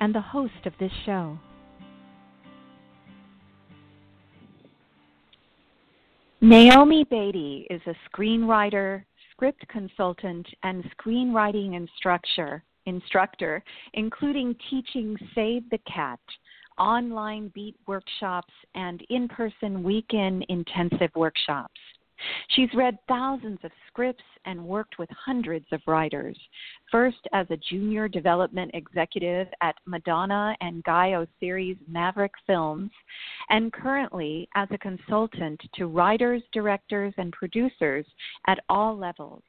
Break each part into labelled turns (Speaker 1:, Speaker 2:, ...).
Speaker 1: and the host of this show. Naomi Beaty is a screenwriter, script consultant, and screenwriting instructor, instructor, including teaching Save the Cat, online beat workshops, and in person weekend intensive workshops. She's read thousands of scripts and worked with hundreds of writers, first as a junior development executive at Madonna and Guy Oseary's Maverick Films, and currently as a consultant to writers, directors, and producers at all levels.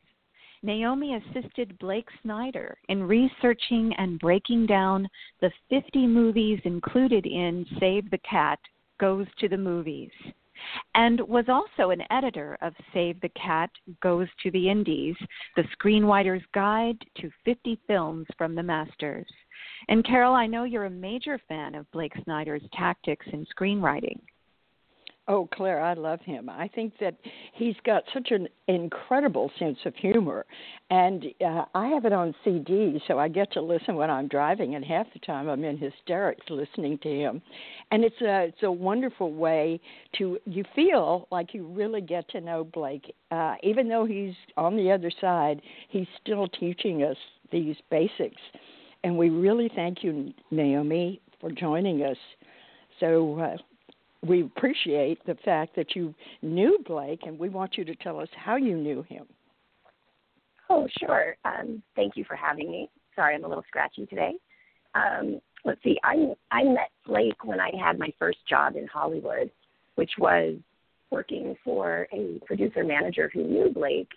Speaker 1: Naomi assisted Blake Snyder in researching and breaking down the 50 movies included in Save the Cat Goes to the Movies and was also an editor of Save the Cat Goes to the Indies, the screenwriter's guide to 50 films from the masters. And Carole, I know you're a major fan of Blake Snyder's tactics in screenwriting.
Speaker 2: Oh, Claire, I love him. I think that he's got such an incredible sense of humor, and uh, I have it on CD, so I get to listen when I'm driving, and half the time I'm in hysterics listening to him. And it's a it's a wonderful way to you feel like you really get to know Blake, uh, even though he's on the other side. He's still teaching us these basics, and we really thank you, Naomi, for joining us. So. Uh, we appreciate the fact that you knew Blake, and we want you to tell us how you knew him.
Speaker 3: Oh, sure. Um, thank you for having me. Sorry, I'm a little scratchy today. Um, let's see. I I met Blake when I had my first job in Hollywood, which was working for a producer manager who knew Blake,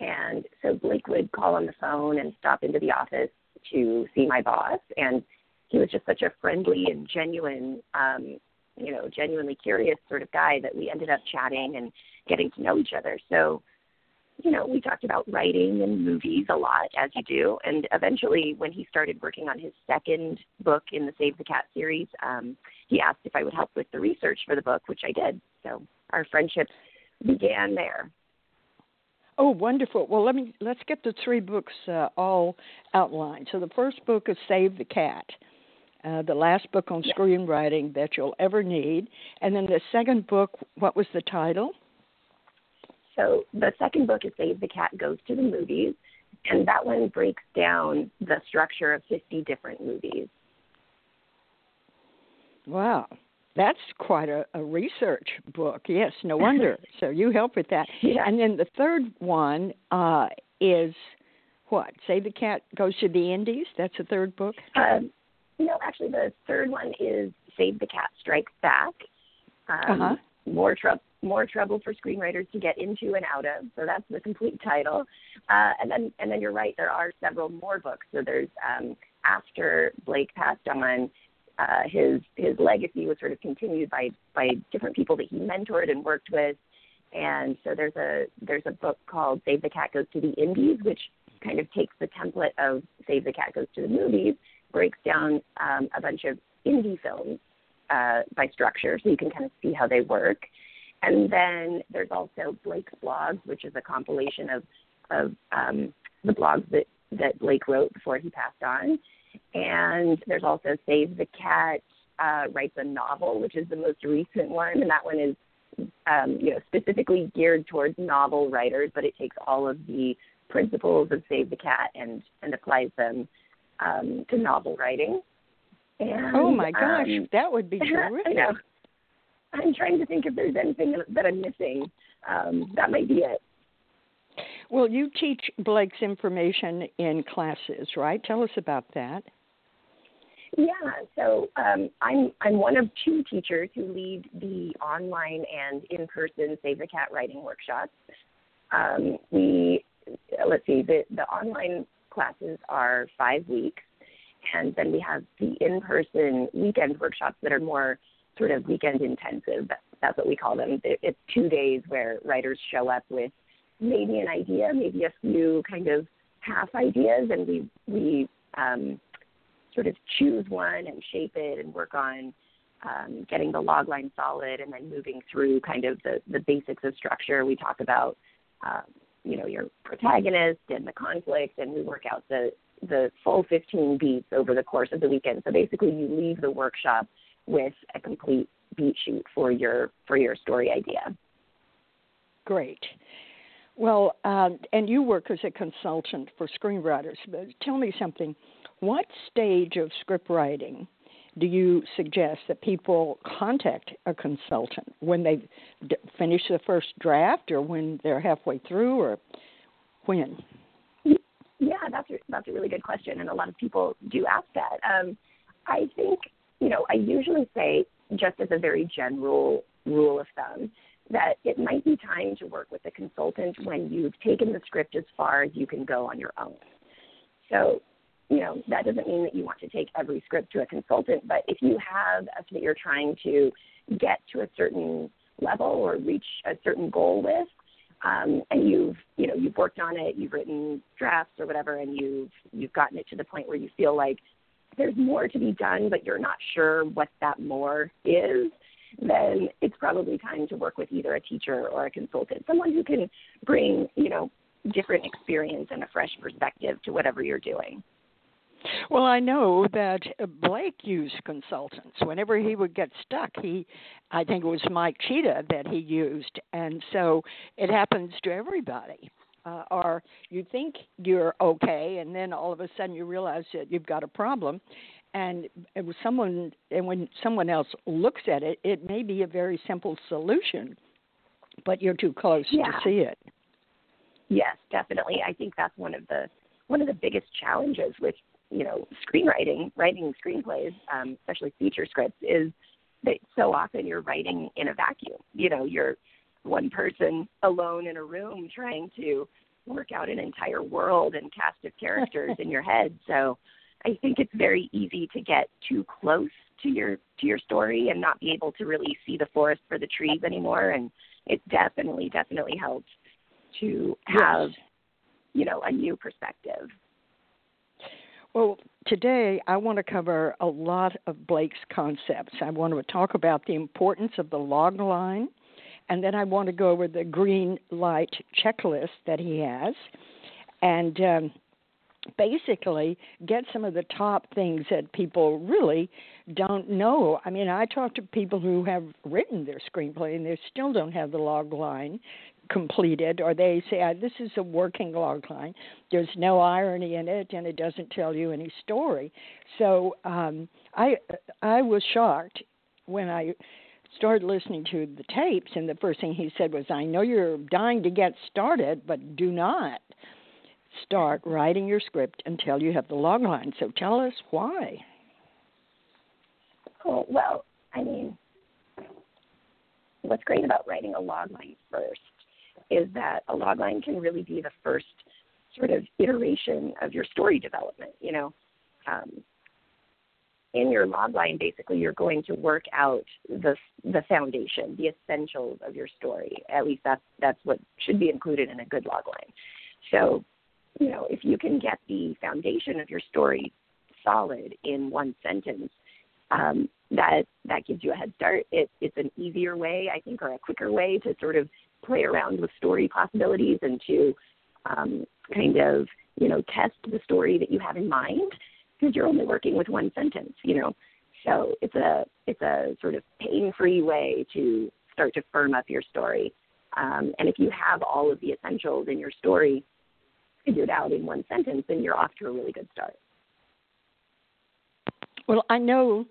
Speaker 3: and so Blake would call on the phone and stop into the office to see my boss, and he was just such a friendly and genuine um, you know, genuinely curious sort of guy that we ended up chatting and getting to know each other. So, you know, we talked about writing and movies a lot, as you do. And eventually, when he started working on his second book in the Save the Cat series, um, he asked if I would help with the research for the book, which I did. So our friendship began there.
Speaker 2: Oh, wonderful! Well, let me let's get the three books uh, all outlined. So the first book is Save the Cat, uh, the last book on screenwriting that you'll ever need. And then the second book, what was the title?
Speaker 3: So the second book is Save the Cat Goes to the Movies, and that one breaks down the structure of 50 different movies.
Speaker 2: Wow. That's quite a, a research book. Yes, no wonder. so you help with that.
Speaker 3: Yeah.
Speaker 2: And then the third one uh, is what? Save the Cat Goes to the Indies? That's the third book?
Speaker 3: Um, no, actually, the third one is Save the Cat Strikes Back. Um,
Speaker 2: uh-huh.
Speaker 3: More trouble. More trouble for screenwriters to get into and out of. So that's the complete title. Uh, and then, and then you're right. There are several more books. So there's um, after Blake passed on, uh, his his legacy was sort of continued by by different people that he mentored and worked with. And so there's a there's a book called Save the Cat Goes to the Indies, which kind of takes the template of Save the Cat Goes to the Movies breaks down um, a bunch of indie films uh, by structure, so you can kind of see how they work. And then there's also Blake's blogs, which is a compilation of of um, the blogs that that Blake wrote before he passed on. And there's also Save the Cat uh, writes a novel, which is the most recent one, and that one is um, you know specifically geared towards novel writers, but it takes all of the principles of Save the Cat and and applies them um, to novel writing. And,
Speaker 2: oh my gosh,
Speaker 3: um,
Speaker 2: that would be terrific.
Speaker 3: I know. I'm trying to think if there's anything that I'm missing. Um, that might be it.
Speaker 2: Well, you teach Blake's information in classes, right? Tell us about that.
Speaker 3: Yeah, so um, I'm I'm one of two teachers who lead the online and in-person Save the Cat writing workshops. Um, we let's see the the online classes are five weeks, and then we have the in-person weekend workshops that are more sort of weekend intensive. That's what we call them. It's two days where writers show up with maybe an idea, maybe a few kind of half ideas, and we we um, sort of choose one and shape it and work on um, getting the log line solid, and then moving through kind of the the basics of structure. We talk about um, you know your protagonist and the conflict, and we work out the the full 15 beats over the course of the weekend. So basically, you leave the workshop with a complete beat sheet for your for your story idea.
Speaker 2: Great. Well, um, and you work as a consultant for screenwriters. But tell me something. What stage of script writing do you suggest that people contact a consultant when they d- finish the first draft, or when they're halfway through, or when?
Speaker 3: Yeah, that's a, that's a really good question, and a lot of people do ask that. Um, I think you know I usually say just as a very general rule of thumb that it might be time to work with a consultant when you've taken the script as far as you can go on your own. So, you know, that doesn't mean that you want to take every script to a consultant, but if you have a that you're trying to get to a certain level or reach a certain goal with, um, and you've you know you've worked on it, you've written drafts or whatever, and you've you've gotten it to the point where you feel like there's more to be done, but you're not sure what that more is then it's probably time to work with either a teacher or a consultant, someone who can bring, you know, different experience and a fresh perspective to whatever you're doing.
Speaker 2: Well, I know that Blake used consultants. Whenever he would get stuck, he, I think it was Mike Cheetah that he used, and so it happens to everybody. Uh, or you think you're okay, and then all of a sudden you realize that you've got a problem, and it was someone and when someone else looks at it, it may be a very simple solution, but you're too close
Speaker 3: yeah.
Speaker 2: to see it.
Speaker 3: Yes, definitely. I think that's one of the one of the biggest challenges with you know screenwriting, writing screenplays, um, especially feature scripts, is that so often you're writing in a vacuum. You know, you're one person alone in a room trying to work out an entire world and cast of characters in your head. So I think it's very easy to get too close to your to your story and not be able to really see the forest for the trees anymore. And it definitely, definitely helps to have,
Speaker 2: yes.
Speaker 3: you know, a new perspective.
Speaker 2: Well, today I want to cover a lot of Blake's concepts. I want to talk about the importance of the log line, and then I want to go over the green light checklist that he has. And um, basically get some of the top things that people really don't know. I mean, I talk to people who have written their screenplay and they still don't have the log line completed, or they say, ah, This is a working log line. There's no irony in it, and it doesn't tell you any story. So um, I, I was shocked when I started listening to the tapes, and the first thing he said was, I know you're dying to get started, but do not start writing your script until you have the log line. So tell us why.
Speaker 3: Well, I mean, what's great about writing a log line first is that a log line can really be the first sort of iteration of your story development. You know, um, in your log line, basically, you're going to work out the the foundation, the essentials of your story. At least that's that's what should be included in a good log line. So you know, if you can get the foundation of your story solid in one sentence, um, that that gives you a head start. It, it's an easier way, I think, or a quicker way to sort of play around with story possibilities and to um, kind of you know test the story that you have in mind because you're only working with one sentence. You know, so it's a it's a sort of pain-free way to start to firm up your story. Um, and if you have all of the essentials in your story figured out in one sentence, then you're off to a really good start.
Speaker 2: Well, I know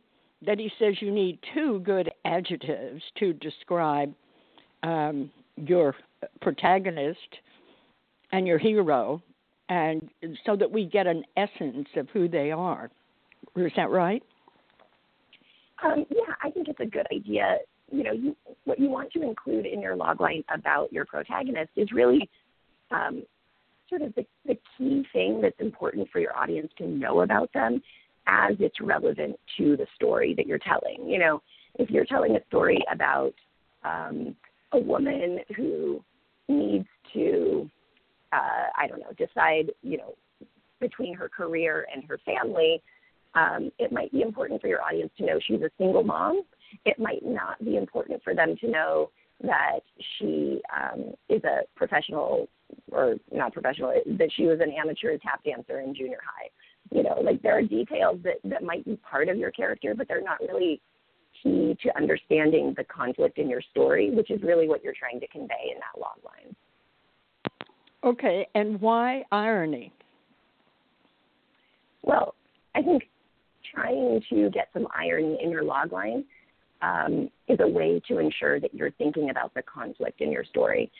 Speaker 2: that he says you need two good adjectives to describe um, your protagonist and your hero, and so that we get an essence of who they are. Is that right?
Speaker 3: Um, yeah, I think it's a good idea. You know, you, what you want to include in your logline about your protagonist is really um, sort of the, the key thing that's important for your audience to know about them as it's relevant to the story that you're telling. You know, if you're telling a story about um, a woman who needs to, uh, I don't know, decide, you know, between her career and her family, um, it might be important for your audience to know she's a single mom. It might not be important for them to know that she um, is a professional or not professional, that she was an amateur tap dancer in junior high. You know, like there are details that, that might be part of your character, but they're not really key to understanding the conflict in your story, which is really what you're trying to convey in that log line.
Speaker 2: Okay, and why irony?
Speaker 3: Well, I think trying to get some irony in your log line um, is a way to ensure that you're thinking about the conflict in your story,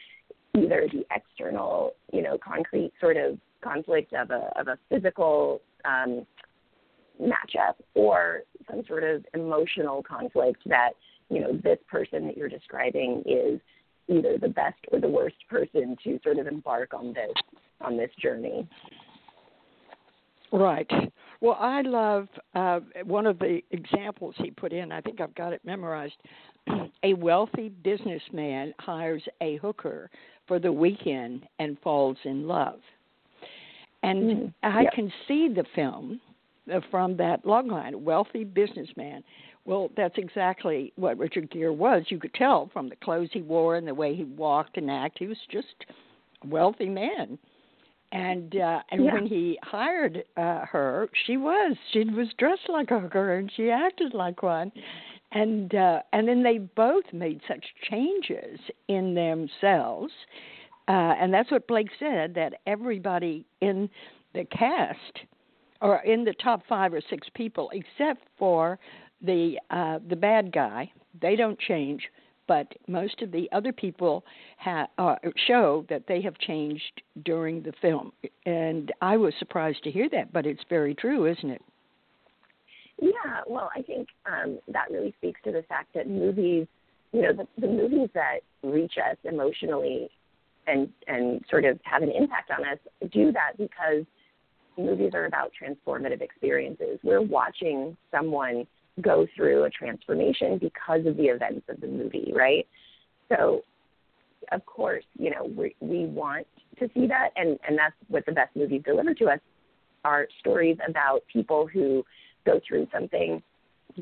Speaker 3: either the external, you know, concrete sort of conflict of a of a physical um, matchup, or some sort of emotional conflict that you know this person that you're describing is either the best or the worst person to sort of embark on this on this journey.
Speaker 2: Right. Well, I love uh, one of the examples he put in. I think I've got it memorized. a wealthy businessman hires a hooker for the weekend and falls in love. And mm, I can see the film uh, from that logline, wealthy businessman. Well, that's exactly what Richard Gere was. You could tell from the clothes he wore and the way he walked and acted. He was just a wealthy man and uh, and yeah. when he hired uh, her, she was she was dressed like a hooker and she acted like one, and uh, and then they both made such changes in themselves, uh, and that's what Blake said that everybody in the cast, or in the top five or six people, except for the uh, the bad guy, they don't change but most of the other people ha- uh, show that they have changed during the film. And I was surprised to hear that, but it's very true, isn't it?
Speaker 3: Yeah, well, I think um, that really speaks to the fact that movies, you know, the, the movies that reach us emotionally and and sort of have an impact on us do that because movies are about transformative experiences. We're watching someone go through a transformation because of the events of the movie, right? So, of course, you know, we, we want to see that, and, and that's what the best movies deliver to us are stories about people who go through something,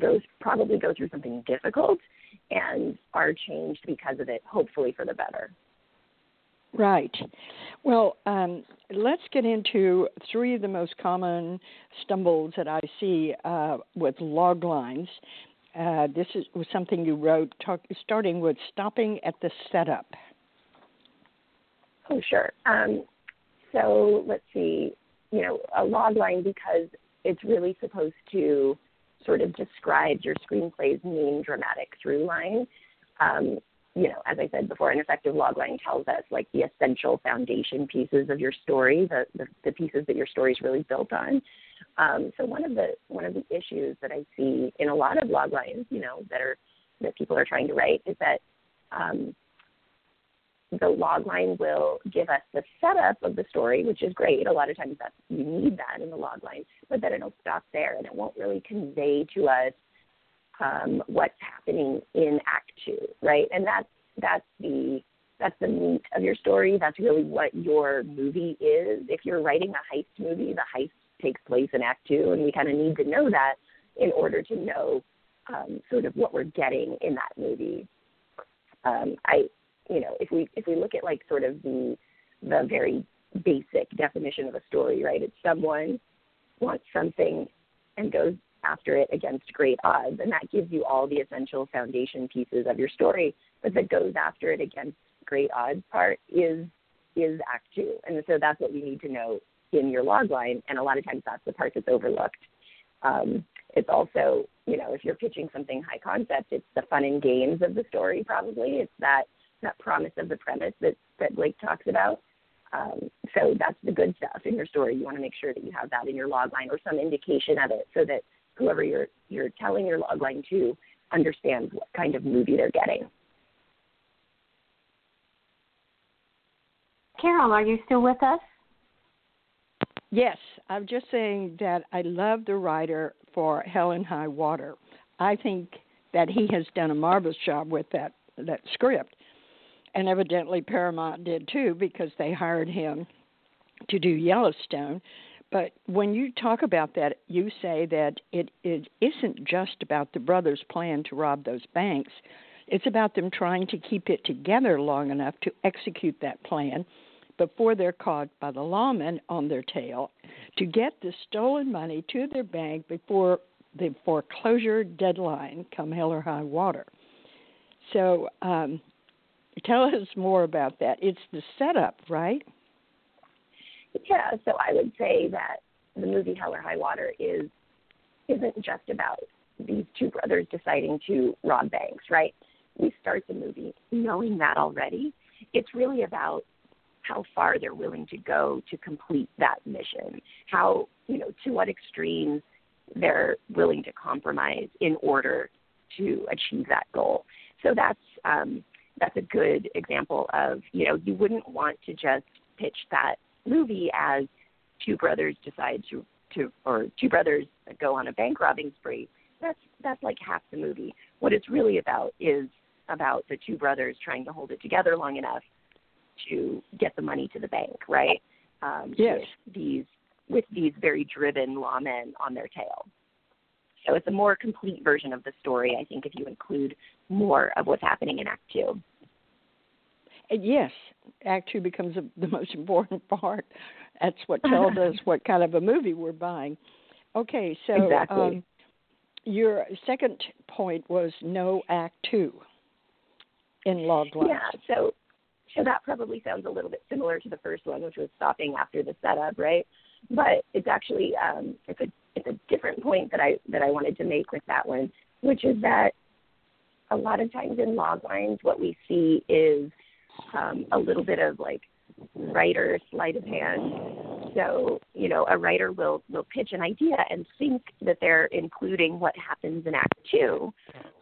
Speaker 3: goes probably go through something difficult, and are changed because of it, hopefully for the better.
Speaker 2: Right. Well, um, let's get into three of the most common stumbles that I see uh, with log lines. Uh, this is, was something you wrote, talk, starting with stopping at the setup.
Speaker 3: Oh, sure. Um, so let's see. You know, a log line because it's really supposed to sort of describe your screenplay's main dramatic through line. Um, you know, as I said before, an effective logline tells us like the essential foundation pieces of your story, the, the, the pieces that your story is really built on. Um, so one of the one of the issues that I see in a lot of loglines, you know, that are that people are trying to write is that um, the logline will give us the setup of the story, which is great. A lot of times that you need that in the logline, but then it'll stop there and it won't really convey to us um, what's happening in Act Two, right? And that's that's the that's the meat of your story. That's really what your movie is. If you're writing a heist movie, the heist takes place in Act Two, and we kind of need to know that in order to know um, sort of what we're getting in that movie. Um, I, you know, if we if we look at like sort of the the very basic definition of a story, right? It's someone wants something and goes after it against great odds. And that gives you all the essential foundation pieces of your story. But the goes after it against great odds part is is act two. And so that's what we need to know in your log line. And a lot of times that's the part that's overlooked. Um, it's also, you know, if you're pitching something high concept, it's the fun and games of the story probably. It's that that promise of the premise that, that Blake talks about. Um, so that's the good stuff in your story. You want to make sure that you have that in your log line or some indication of it so that whoever you're you're telling your logline to understands what kind of movie they're getting.
Speaker 4: Carole, are you still with us?
Speaker 2: Yes, I'm just saying that I love the writer for Hell and High Water. I think that he has done a marvelous job with that that script, and evidently Paramount did too because they hired him to do Yellowstone. But when you talk about that, you say that it, it isn't just about the brothers' plan to rob those banks. It's about them trying to keep it together long enough to execute that plan before they're caught by the lawmen on their tail to get the stolen money to their bank before the foreclosure deadline come hell or high water. So um, tell us more about that. It's the setup, right?
Speaker 3: Yeah, so I would say that the movie Hell or High Water is isn't just about these two brothers deciding to rob banks, right? We start the movie knowing that already. It's really about how far they're willing to go to complete that mission. How, you know, to what extremes they're willing to compromise in order to achieve that goal. So that's um, that's a good example of you know you wouldn't want to just pitch that movie as two brothers decide to to or two brothers go on a bank robbing spree. That's that's like half the movie. What it's really about is about the two brothers trying to hold it together long enough to get the money to the bank, right? Um,
Speaker 2: yes.
Speaker 3: With these with these very driven lawmen on their tail. So it's a more complete version of the story, I think, if you include more of what's happening in Act Two.
Speaker 2: yes, Act Two becomes the most important part. That's what tells us what kind of a movie we're buying. Okay, so
Speaker 3: exactly.
Speaker 2: um, your second point was no Act Two in log lines.
Speaker 3: Yeah, so so that probably sounds a little bit similar to the first one, which was stopping after the setup, right? But it's actually um, it's a it's a different point that I that I wanted to make with that one, which is that a lot of times in log lines, what we see is um, a little bit of like writer sleight of hand. So you know, a writer will will pitch an idea and think that they're including what happens in Act Two,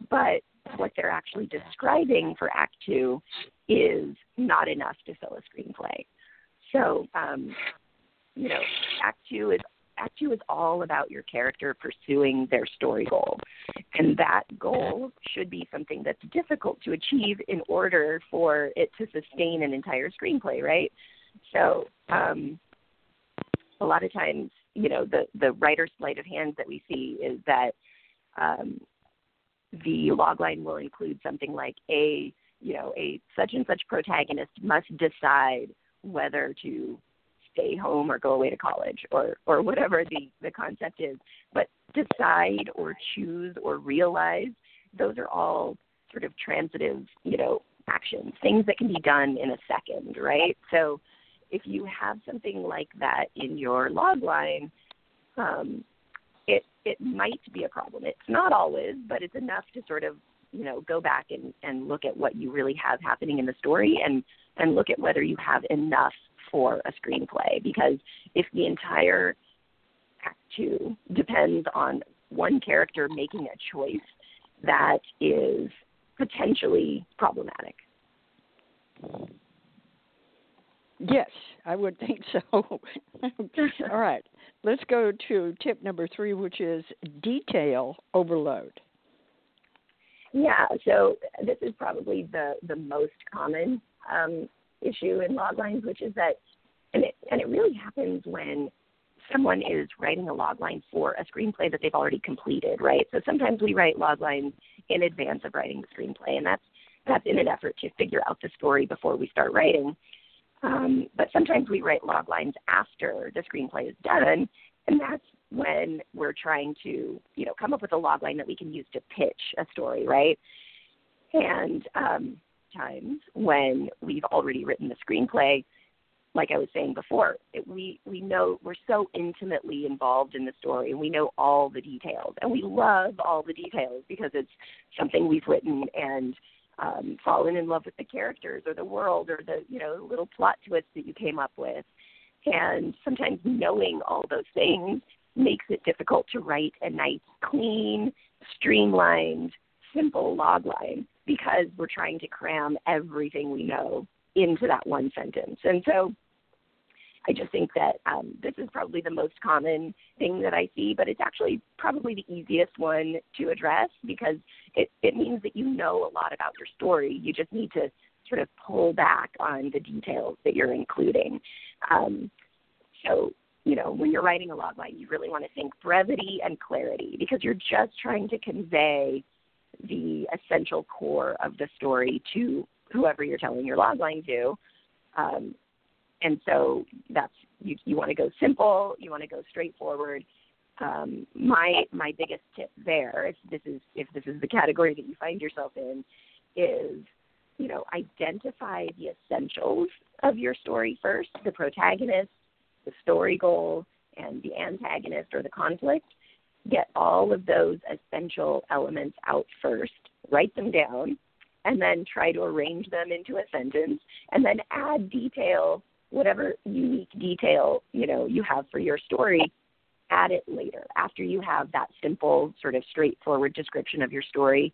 Speaker 3: but what they're actually describing for Act Two is not enough to fill a screenplay. So, um, you know, Act Two is Act Two is all about your character pursuing their story goal, and that goal should be something that's difficult to achieve in order for it to sustain an entire screenplay, right? So, um, a lot of times, you know, the the writer's sleight of hand that we see is that um, the logline will include something like a you know a such and such protagonist must decide whether to stay home or go away to college or or whatever the the concept is but decide or choose or realize those are all sort of transitive you know actions things that can be done in a second right so if you have something like that in your log line um, it it might be a problem. It's not always, but it's enough to sort of you know go back and and look at what you really have happening in the story and and look at whether you have enough for a screenplay because if the entire act two depends on one character making a choice that is potentially problematic
Speaker 2: Yes, I would think so. All right, let's go to tip number three, which is detail overload.
Speaker 3: Yeah, so this is probably the the most common um, issue in log lines, which is that, and it and it really happens when someone is writing a log line for a screenplay that they've already completed, right? So sometimes we write log lines in advance of writing the screenplay, and that's that's in an effort to figure out the story before we start writing. Um, but sometimes we write log lines after the screenplay is done, and that's when we're trying to, you know, come up with a log line that we can use to pitch a story, right? And um, times when we've already written the screenplay, like I was saying before, it, we we know we're so intimately involved in the story, and we know all the details, and we love all the details because it's something we've written and um, fallen in love with the characters or the world or the you know little plot twists that you came up with. And sometimes knowing all those things makes it difficult to write a nice, clean, streamlined, simple log line because we're trying to cram everything we know into that one sentence. And so I just think that um, this is probably the most common thing that I see, but it's actually probably the easiest one to address because it, it means that you know a lot about your story. You just need to sort of pull back on the details that you're including. Um, so, you know, when you're writing a logline, you really want to think brevity and clarity because you're just trying to convey the essential core of the story to whoever you're telling your logline to. Um, and so that's you, you want to go simple, you want to go straightforward. Um, my my biggest tip there, if this is if this is the category that you find yourself in, is you know identify the essentials of your story first, the protagonist, the story goal, and the antagonist or the conflict. Get all of those essential elements out first, write them down, and then try to arrange them into a sentence, and then add detail whatever unique detail you know you have for your story add it later. After you have that simple sort of straightforward description of your story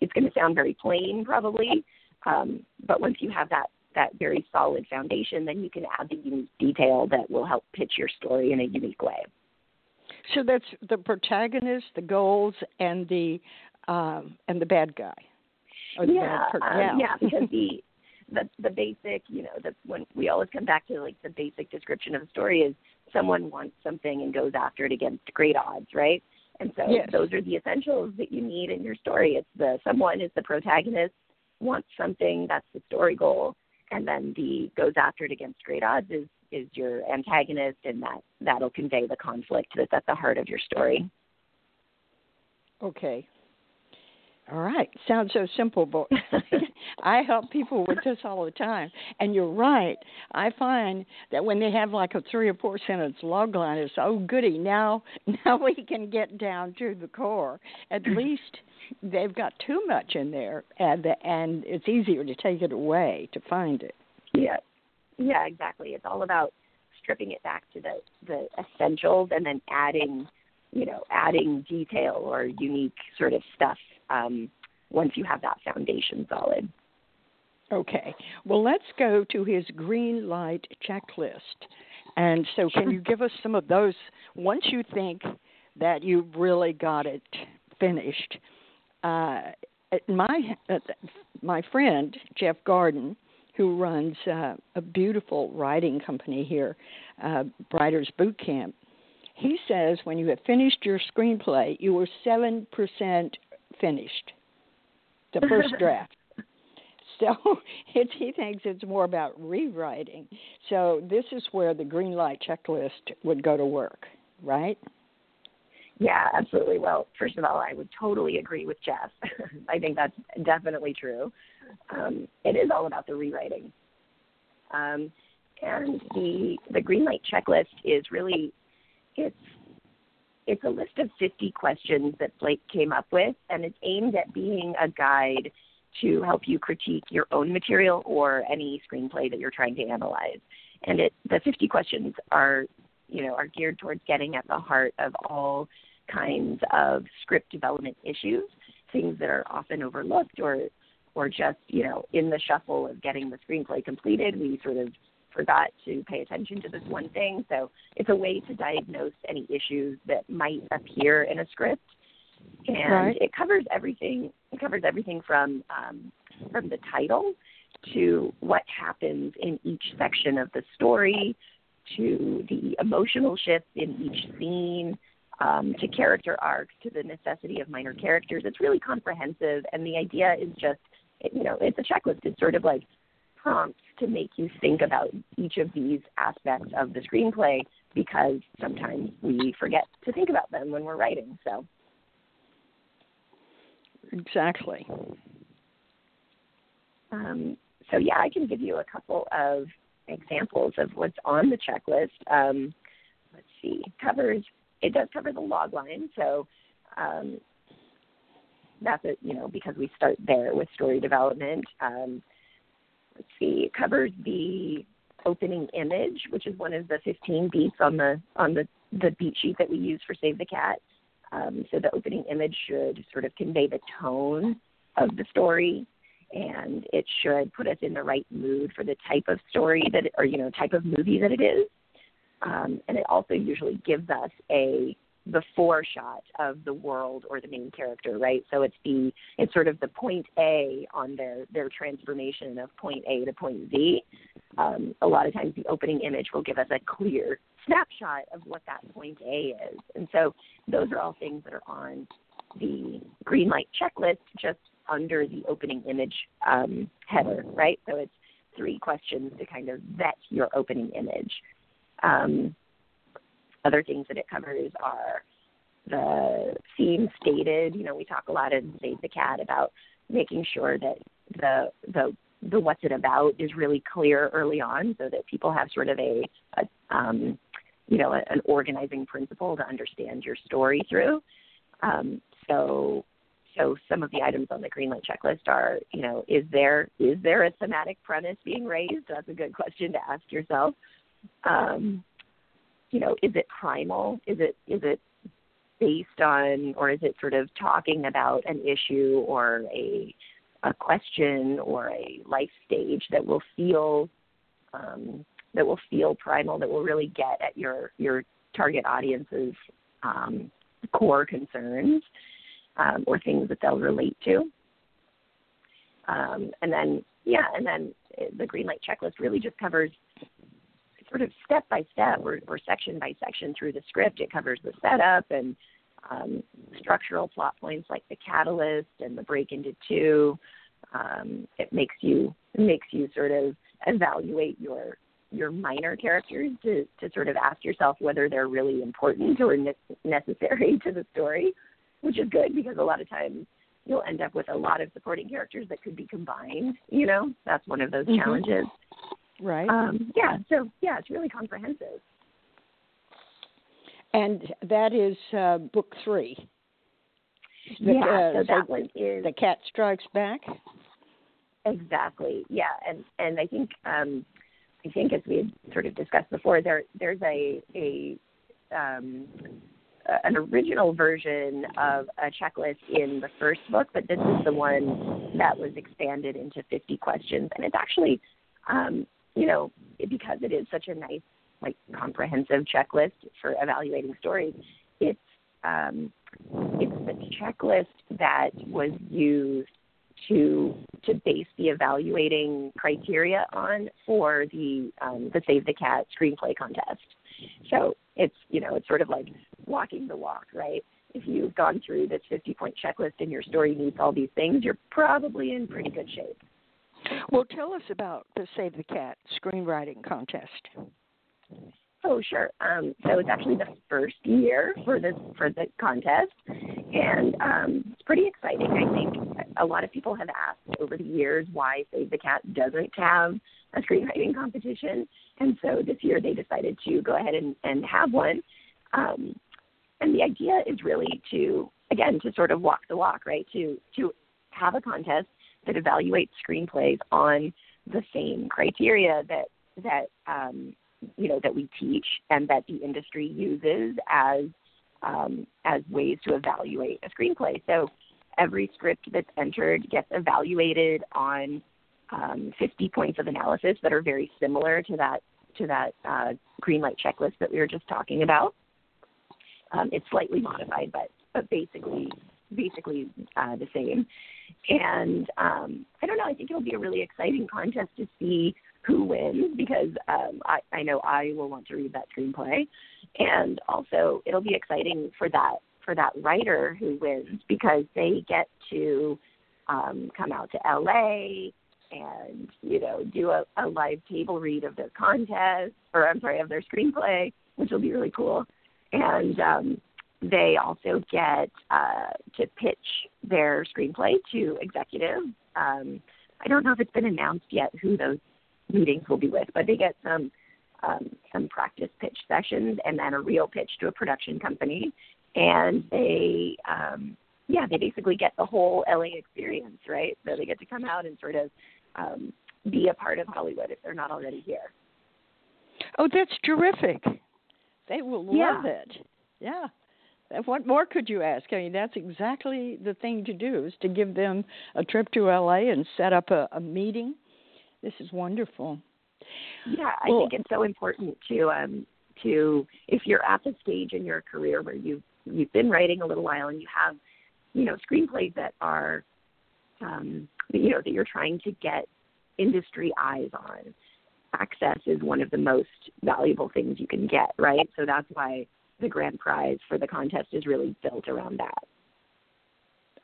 Speaker 3: it's going to sound very plain probably um, but once you have that that very solid foundation then you can add the unique detail that will help pitch your story in a unique way
Speaker 2: so that's the protagonist the goals and the um, and the bad guy
Speaker 3: yeah, per- yeah. Um, yeah because the the the basic, you know, the when we always come back to like the basic description of a story is someone wants something and goes after it against great odds, right? And so
Speaker 2: yes.
Speaker 3: those are the essentials that you need in your story. It's the someone is the protagonist, wants something, that's the story goal, and then the goes after it against great odds is is your antagonist and that that'll convey the conflict that's at the heart of your story.
Speaker 2: Okay. All right. Sounds so simple, but I help people with this all the time. And you're right. I find that when they have like a three or four sentence log line, it's oh goody. Now, now we can get down to the core. At least they've got too much in there, and the, and it's easier to take it away to find it.
Speaker 3: Yeah, yeah, exactly. It's all about stripping it back to the the essentials and then adding, you know, adding detail or unique sort of stuff um, once you have that foundation solid.
Speaker 2: Okay. Well, let's go to his green light checklist. And so, can you give us some of those once you think that you've really got it finished? Uh, my uh, my friend Jeff Gordon, who runs uh, a beautiful writing company here, uh, Writers Boot Camp, he says when you have finished your screenplay, you are seven percent finished, the first draft. So it, he thinks it's more about rewriting. So this is where the green light checklist would go to work, right?
Speaker 3: Yeah, absolutely. Well, first of all, I would totally agree with Jeff. I think that's definitely true. Um, it is all about the rewriting. Um, and the the green light checklist is really it's it's a list of 50 questions that Blake came up with, and it's aimed at being a guide to help you critique your own material or any screenplay that you're trying to analyze. And it, the 50 questions are, you know, are geared towards getting at the heart of all kinds of script development issues, things that are often overlooked or or just, you know, in the shuffle of getting the screenplay completed, we sort of forgot to pay attention to this one thing. So it's a way to diagnose any issues that might appear in a script, and
Speaker 2: right.
Speaker 3: it covers everything. It covers everything from um, from the title to what happens in each section of the story, to the emotional shifts in each scene, um, to character arcs, to the necessity of minor characters. It's really comprehensive, and the idea is just, you know, it's a checklist. It's sort of like prompts to make you think about each of these aspects of the screenplay because sometimes we forget to think about them when we're writing. So
Speaker 2: exactly.
Speaker 3: Um, so yeah, I can give you a couple of examples of what's on the checklist. Um, let's see, covers it does cover the log line, so um, that's it. You know, because we start there with story development. Um, let's see, it covers the opening image, which is one of the 15 beats on the on the the beat sheet that we use for Save the Cat. Um, so the opening image should sort of convey the tone of the story, and it should put us in the right mood for the type of story that, or you know, type of movie that it is. Um, and it also usually gives us a before shot of the world or the main character, right? So it's the it's sort of the point A on their their transformation of point A to point Z. Um, a lot of times, the opening image will give us a clear snapshot of what that point A is, and so those are all things that are on the green light checklist, just under the opening image um, header, right? So it's three questions to kind of vet your opening image. Um, other things that it covers are the theme stated. You know, we talk a lot in Save the Cat about making sure that the the the what's it about is really clear early on, so that people have sort of a, a um, you know an organizing principle to understand your story through. Um, so so some of the items on the green light checklist are, you know, is there is there a thematic premise being raised? That's a good question to ask yourself. Um, you know, is it primal? Is it is it based on, or is it sort of talking about an issue or a a question or a life stage that will feel um, that will feel primal, that will really get at your your target audience's um, core concerns um, or things that they'll relate to. Um, and then, yeah, and then the green light checklist really just covers sort of step by step or, or section by section through the script. It covers the setup and um, structural plot points like the catalyst and the break into two. Um, it makes you it makes you sort of evaluate your your minor characters to to sort of ask yourself whether they're really important or ne- necessary to the story, which is good because a lot of times you'll end up with a lot of supporting characters that could be combined. You know, that's one of those mm-hmm. challenges.
Speaker 2: Right.
Speaker 3: Um, yeah. So yeah, it's really comprehensive.
Speaker 2: And that is uh, book three.
Speaker 3: The, yeah. Uh, so that one is
Speaker 2: the cat strikes back.
Speaker 3: Exactly. Yeah. And and I think um, I think as we had sort of discussed before, there there's a a um, an original version of a checklist in the first book, but this is the one that was expanded into 50 questions, and it's actually um, you know, because it is such a nice, like, comprehensive checklist for evaluating stories, it's um, it's the checklist that was used to to base the evaluating criteria on for the um, the Save the Cat screenplay contest. So it's you know it's sort of like walking the walk, right? If you've gone through this 50 point checklist and your story meets all these things, you're probably in pretty good shape.
Speaker 2: Well, tell us about the Save the Cat screenwriting contest.
Speaker 3: Oh, sure. Um, so it's actually the first year for the for the contest, and um, it's pretty exciting. I think a lot of people have asked over the years why Save the Cat doesn't have a screenwriting competition, and so this year they decided to go ahead and, and have one. Um, and the idea is really to again to sort of walk the walk, right? To to have a contest that evaluate screenplays on the same criteria that that um, you know that we teach and that the industry uses as um, as ways to evaluate a screenplay. So every script that's entered gets evaluated on um, 50 points of analysis that are very similar to that to that uh, green light checklist that we were just talking about. Um, it's slightly modified, but but basically basically uh, the same. And um, I don't know. I think it'll be a really exciting contest to see who wins because um, I, I know I will want to read that screenplay, and also it'll be exciting for that for that writer who wins because they get to um, come out to LA and you know do a, a live table read of their contest or I'm sorry of their screenplay, which will be really cool. And um, they also get uh, to pitch their screenplay to executives. Um, I don't know if it's been announced yet who those meetings will be with, but they get some um, some practice pitch sessions and then a real pitch to a production company, and they um, yeah they basically get the whole LA experience, right? So they get to come out and sort of um, be a part of Hollywood if they're not already here.
Speaker 2: Oh, that's terrific! They will
Speaker 3: yeah.
Speaker 2: love it. Yeah. What more could you ask? I mean, that's exactly the thing to do is to give them a trip to LA and set up a, a meeting. This is wonderful.
Speaker 3: Yeah, I well, think it's so important to um to if you're at the stage in your career where you've you've been writing a little while and you have you know screenplays that are um, you know that you're trying to get industry eyes on access is one of the most valuable things you can get right so that's why the grand prize for the contest is really built around that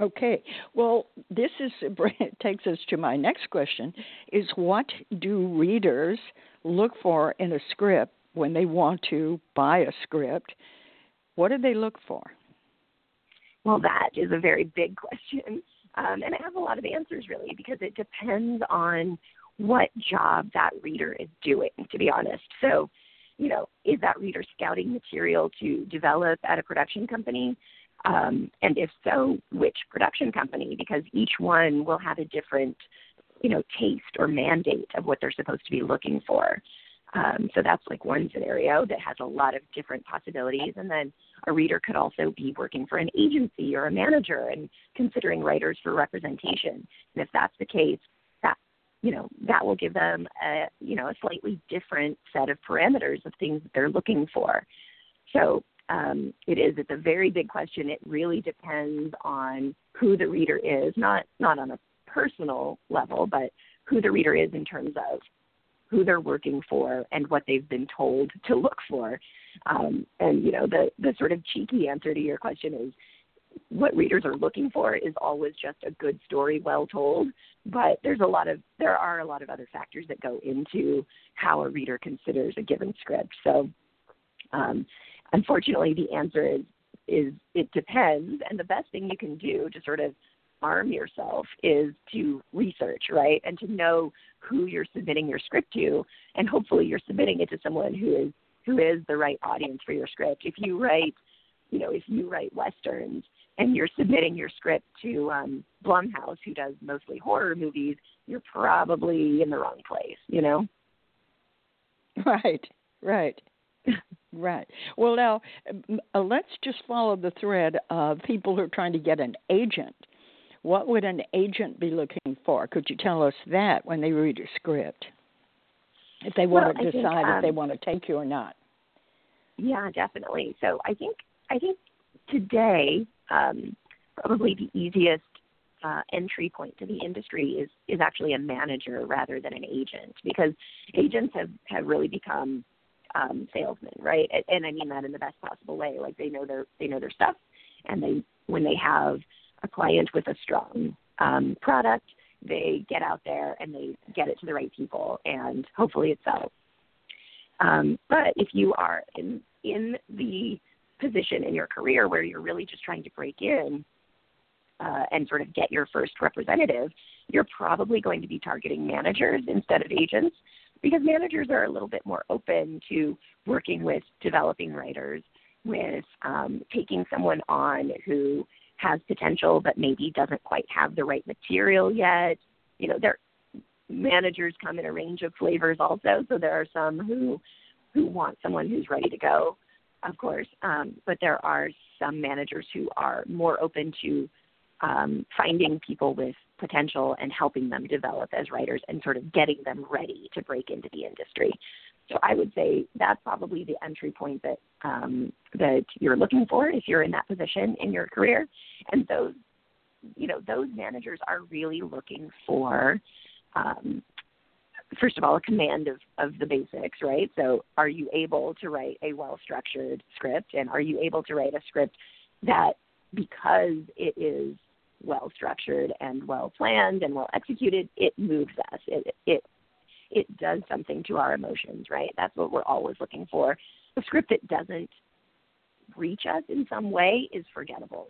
Speaker 2: Okay. Well, this is takes us to my next question: Is what do readers look for in a script when they want to buy a script? What do they look for?
Speaker 3: Well, that is a very big question. Um, and it has a lot of answers, really, because it depends on what job that reader is doing, to be honest. So, you know, is that reader scouting material to develop at a production company? Um, and if so, which production company? Because each one will have a different, you know, taste or mandate of what they're supposed to be looking for. Um, so that's like one scenario that has a lot of different possibilities. And then a reader could also be working for an agency or a manager and considering writers for representation. And if that's the case, you know that will give them a you know a slightly different set of parameters of things that they're looking for. So um, it is it's a very big question. It really depends on who the reader is, not not on a personal level, but who the reader is in terms of who they're working for and what they've been told to look for. Um, and you know, the the sort of cheeky answer to your question is what readers are looking for is always just a good story well told but there's a lot of there are a lot of other factors that go into how a reader considers a given script so um, unfortunately the answer is is it depends and the best thing you can do to sort of arm yourself is to research, right? And to know who you're submitting your script to, and hopefully you're submitting it to someone who is who is the right audience for your script. If you write, you know, if you write westerns and you're submitting your script to um, Blumhouse, who does mostly horror movies, you're probably in the wrong place, you know.
Speaker 2: Right, right. Right. Well, now uh, let's just follow the thread of people who are trying to get an agent what would an agent be looking for? Could you tell us that when they read a script? If they want
Speaker 3: well,
Speaker 2: to decide
Speaker 3: think, um,
Speaker 2: if they um, want to take you or not.
Speaker 3: Yeah, definitely. So I think I think today um, probably the easiest uh, entry point to the industry is is actually a manager rather than an agent because agents have have really become um, salesmen, right? And, and I mean that in the best possible way. Like they know their they know their stuff, and they when they have a client with a strong um, product, they get out there and they get it to the right people, and hopefully it sells. Um, but if you are in in the position in your career where you're really just trying to break in uh, and sort of get your first representative, you're probably going to be targeting managers instead of agents because managers are a little bit more open to working with developing writers, with um, taking someone on who has potential but maybe doesn't quite have the right material yet. You know, their managers come in a range of flavors also, so there are some who who want someone who's ready to go, of course. Um, but there are some managers who are more open to um, finding people with potential and helping them develop as writers and sort of getting them ready to break into the industry. So I would say that's probably the entry point that um, that you're looking for if you're in that position in your career. And those, you know, those managers are really looking for, um, first of all, a command of of the basics, right? So are you able to write a well structured script, and are you able to write a script that because it is well structured and well planned and well executed, it moves us. It it it does something to our emotions, right? That's what we're always looking for. A script that doesn't reach us in some way is forgettable.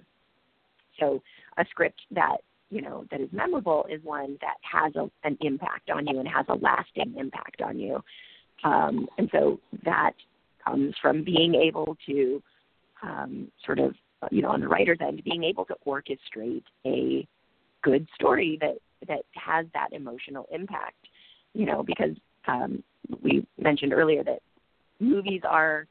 Speaker 3: So a script that you know that is memorable is one that has a, an impact on you and has a lasting impact on you. Um, and so that comes from being able to um, sort of you know on the writer's end being able to orchestrate a good story that that has that emotional impact you know, because um, we mentioned earlier that movies are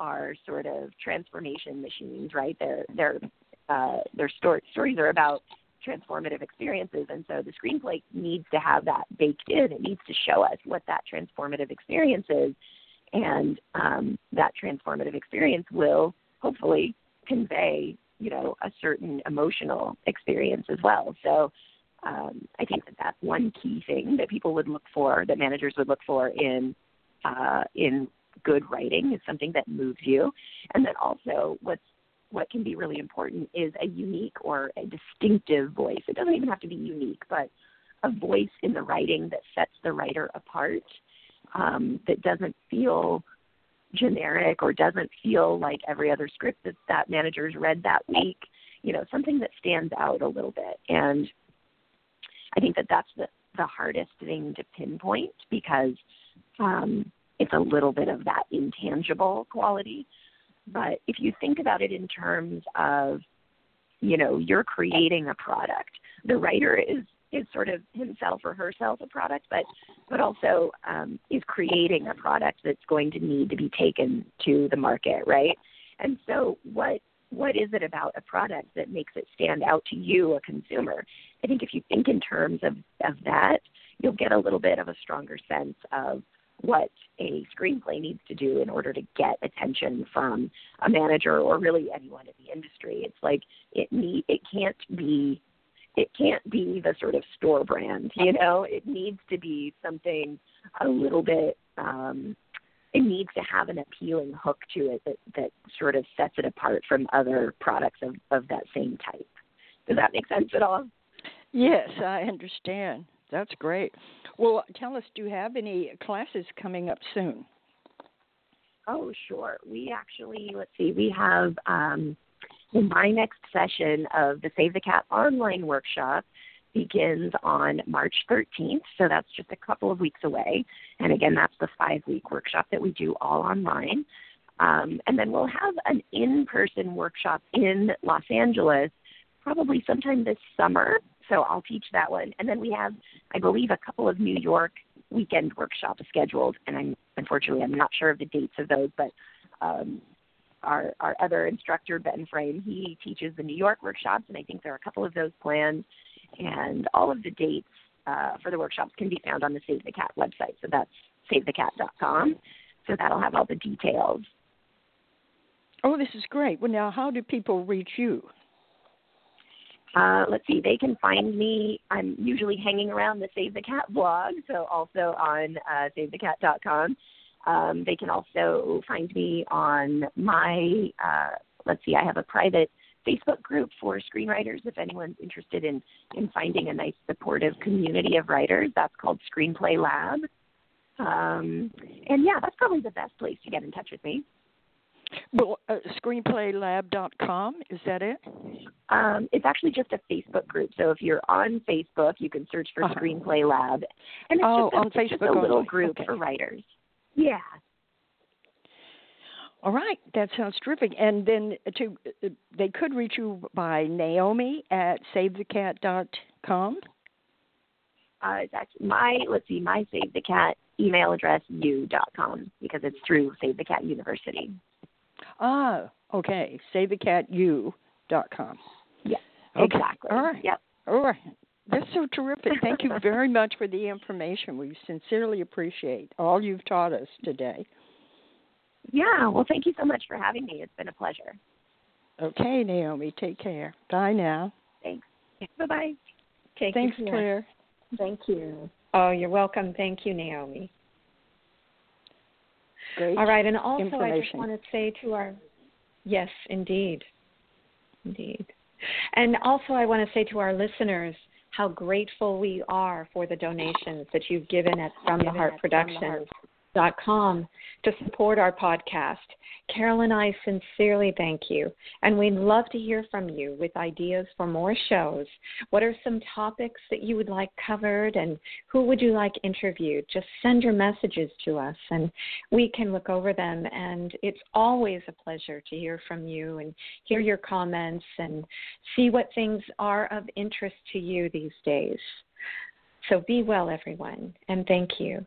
Speaker 3: are sort of transformation machines, right? They're they're uh, their story, stories are about transformative experiences, and so the screenplay needs to have that baked in. It needs to show us what that transformative experience is, and um, that transformative experience will hopefully convey you know a certain emotional experience as well. So um, i think that that's one key thing that people would look for that managers would look for in uh, in good writing. Is something that moves you. And then also what's what can be really important is a unique or a distinctive voice it doesn't even have to be unique but a voice in the writing that sets the writer apart um, that doesn't feel generic or doesn't feel like every other script that that manager's read that week. You know, something that stands out a little bit. And I think that that's the the hardest thing to pinpoint because um, it's a little bit of that intangible quality. But if you think about it in terms of, you know, you're creating a product, the writer is is sort of himself or herself a product, but but also um, is creating a product that's going to need to be taken to the market, right? And so, what what is it about a product that makes it stand out to you, a consumer? I think if you think in terms of of that, you'll get a little bit of a stronger sense of what a screenplay needs to do in order to get attention from a manager or really anyone in the industry. It's like it need it can't be it can't be the sort of store brand, you know. It needs to be something a little bit um it needs to have an appealing hook to it that that sort of sets it apart from other products of of that same type. Does that make sense at all?
Speaker 2: Yes, I understand. That's great. Well, tell us, do you have any classes coming up soon?
Speaker 3: Oh, sure. We actually, let's see, we have um, my next session of the Save the Cat online workshop begins on March 13th, so that's just a couple of weeks away. And again, that's the five week workshop that we do all online. Um, and then we'll have an in person workshop in Los Angeles probably sometime this summer. So I'll teach that one. And then we have, I believe, a couple of New York weekend workshops scheduled. And I'm unfortunately I'm not sure of the dates of those, but um, our our other instructor Ben Frame. He teaches the New York workshops, and I think there are a couple of those planned. And all of the dates uh, for the workshops can be found on the Save the Cat website. So that's savethecat.com. So that'll have all the details.
Speaker 2: Oh, this is great. Well, now, how do people reach you?
Speaker 3: Uh, let's see, they can find me. I'm usually hanging around the Save the Cat blog, so also on uh, savethecat.com. Um, they can also find me on my, uh, let's see, I have a private Facebook group for screenwriters if anyone's interested in, in finding a nice supportive community of writers. That's called Screenplay Lab. Um, and yeah, that's probably the best place to get in touch with me.
Speaker 2: Well, uh, screenplaylab.com, is that it?
Speaker 3: Um, it's actually just a Facebook group. So if you're on Facebook, you can search for uh-huh. Screenplay Lab. And it's
Speaker 2: oh,
Speaker 3: just a,
Speaker 2: on Facebook
Speaker 3: just a little
Speaker 2: only.
Speaker 3: group
Speaker 2: okay.
Speaker 3: for writers. Yeah.
Speaker 2: All right, that sounds terrific. And then to uh, they could reach you by Naomi at savethecat.com.
Speaker 3: Uh, it's actually my let's see my save the cat email address you.com because it's through Save the Cat University.
Speaker 2: Ah, okay. SaveTheCatU.com.
Speaker 3: Yeah,
Speaker 2: okay.
Speaker 3: exactly.
Speaker 2: All right.
Speaker 3: Yep.
Speaker 2: All right. That's so terrific. Thank you very much for the information. We sincerely appreciate all you've taught us today.
Speaker 3: Yeah, well, thank you so much for having me. It's been a pleasure.
Speaker 2: Okay, Naomi, take care. Bye now.
Speaker 3: Thanks. Bye bye.
Speaker 4: Take
Speaker 2: Thanks,
Speaker 4: care.
Speaker 2: Claire.
Speaker 4: Thank you. Oh, you're welcome. Thank you, Naomi.
Speaker 2: Great.
Speaker 4: All right, and also I just want to say to our yes, indeed, indeed, and also I want to say to our listeners how grateful we are for the donations that you've given at From the Heart Productions com to support our podcast. Carole and I sincerely thank you, and we'd love to hear from you with ideas for more shows. What are some topics that you would like covered, and who would you like interviewed? Just send your messages to us, and we can look over them. And it's always a pleasure to hear from you and hear your comments and see what things are of interest to you these days. So be well, everyone, and thank you.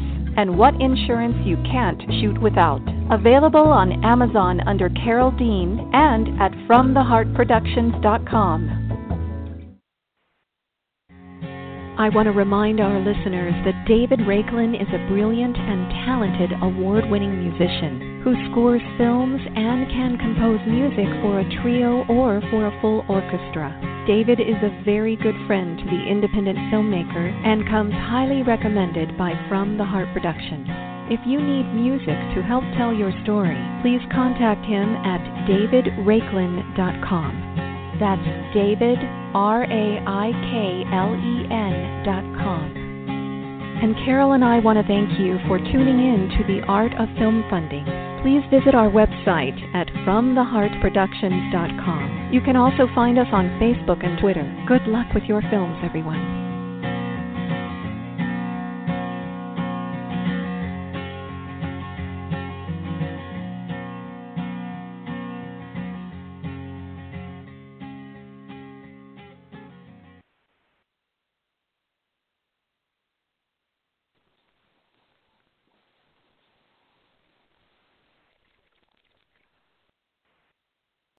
Speaker 1: and what insurance you can't shoot without. Available on Amazon under Carole Dean and at FromTheHeartProductions.com. I want to remind our listeners that David Raiklen is a brilliant and talented award winning musician who scores films and can compose music for a trio or for a full orchestra. David is a very good friend to the independent filmmaker and comes highly recommended by From the Heart Productions. If you need music to help tell your story, please contact him at davidraiklen.com. That's David, R A I K L E N dot com. And Carole and I want to thank you for tuning in to the Art of Film Funding. Please visit our website at FromTheHeartProductions.com. You can also find us on Facebook and Twitter. Good luck with your films, everyone.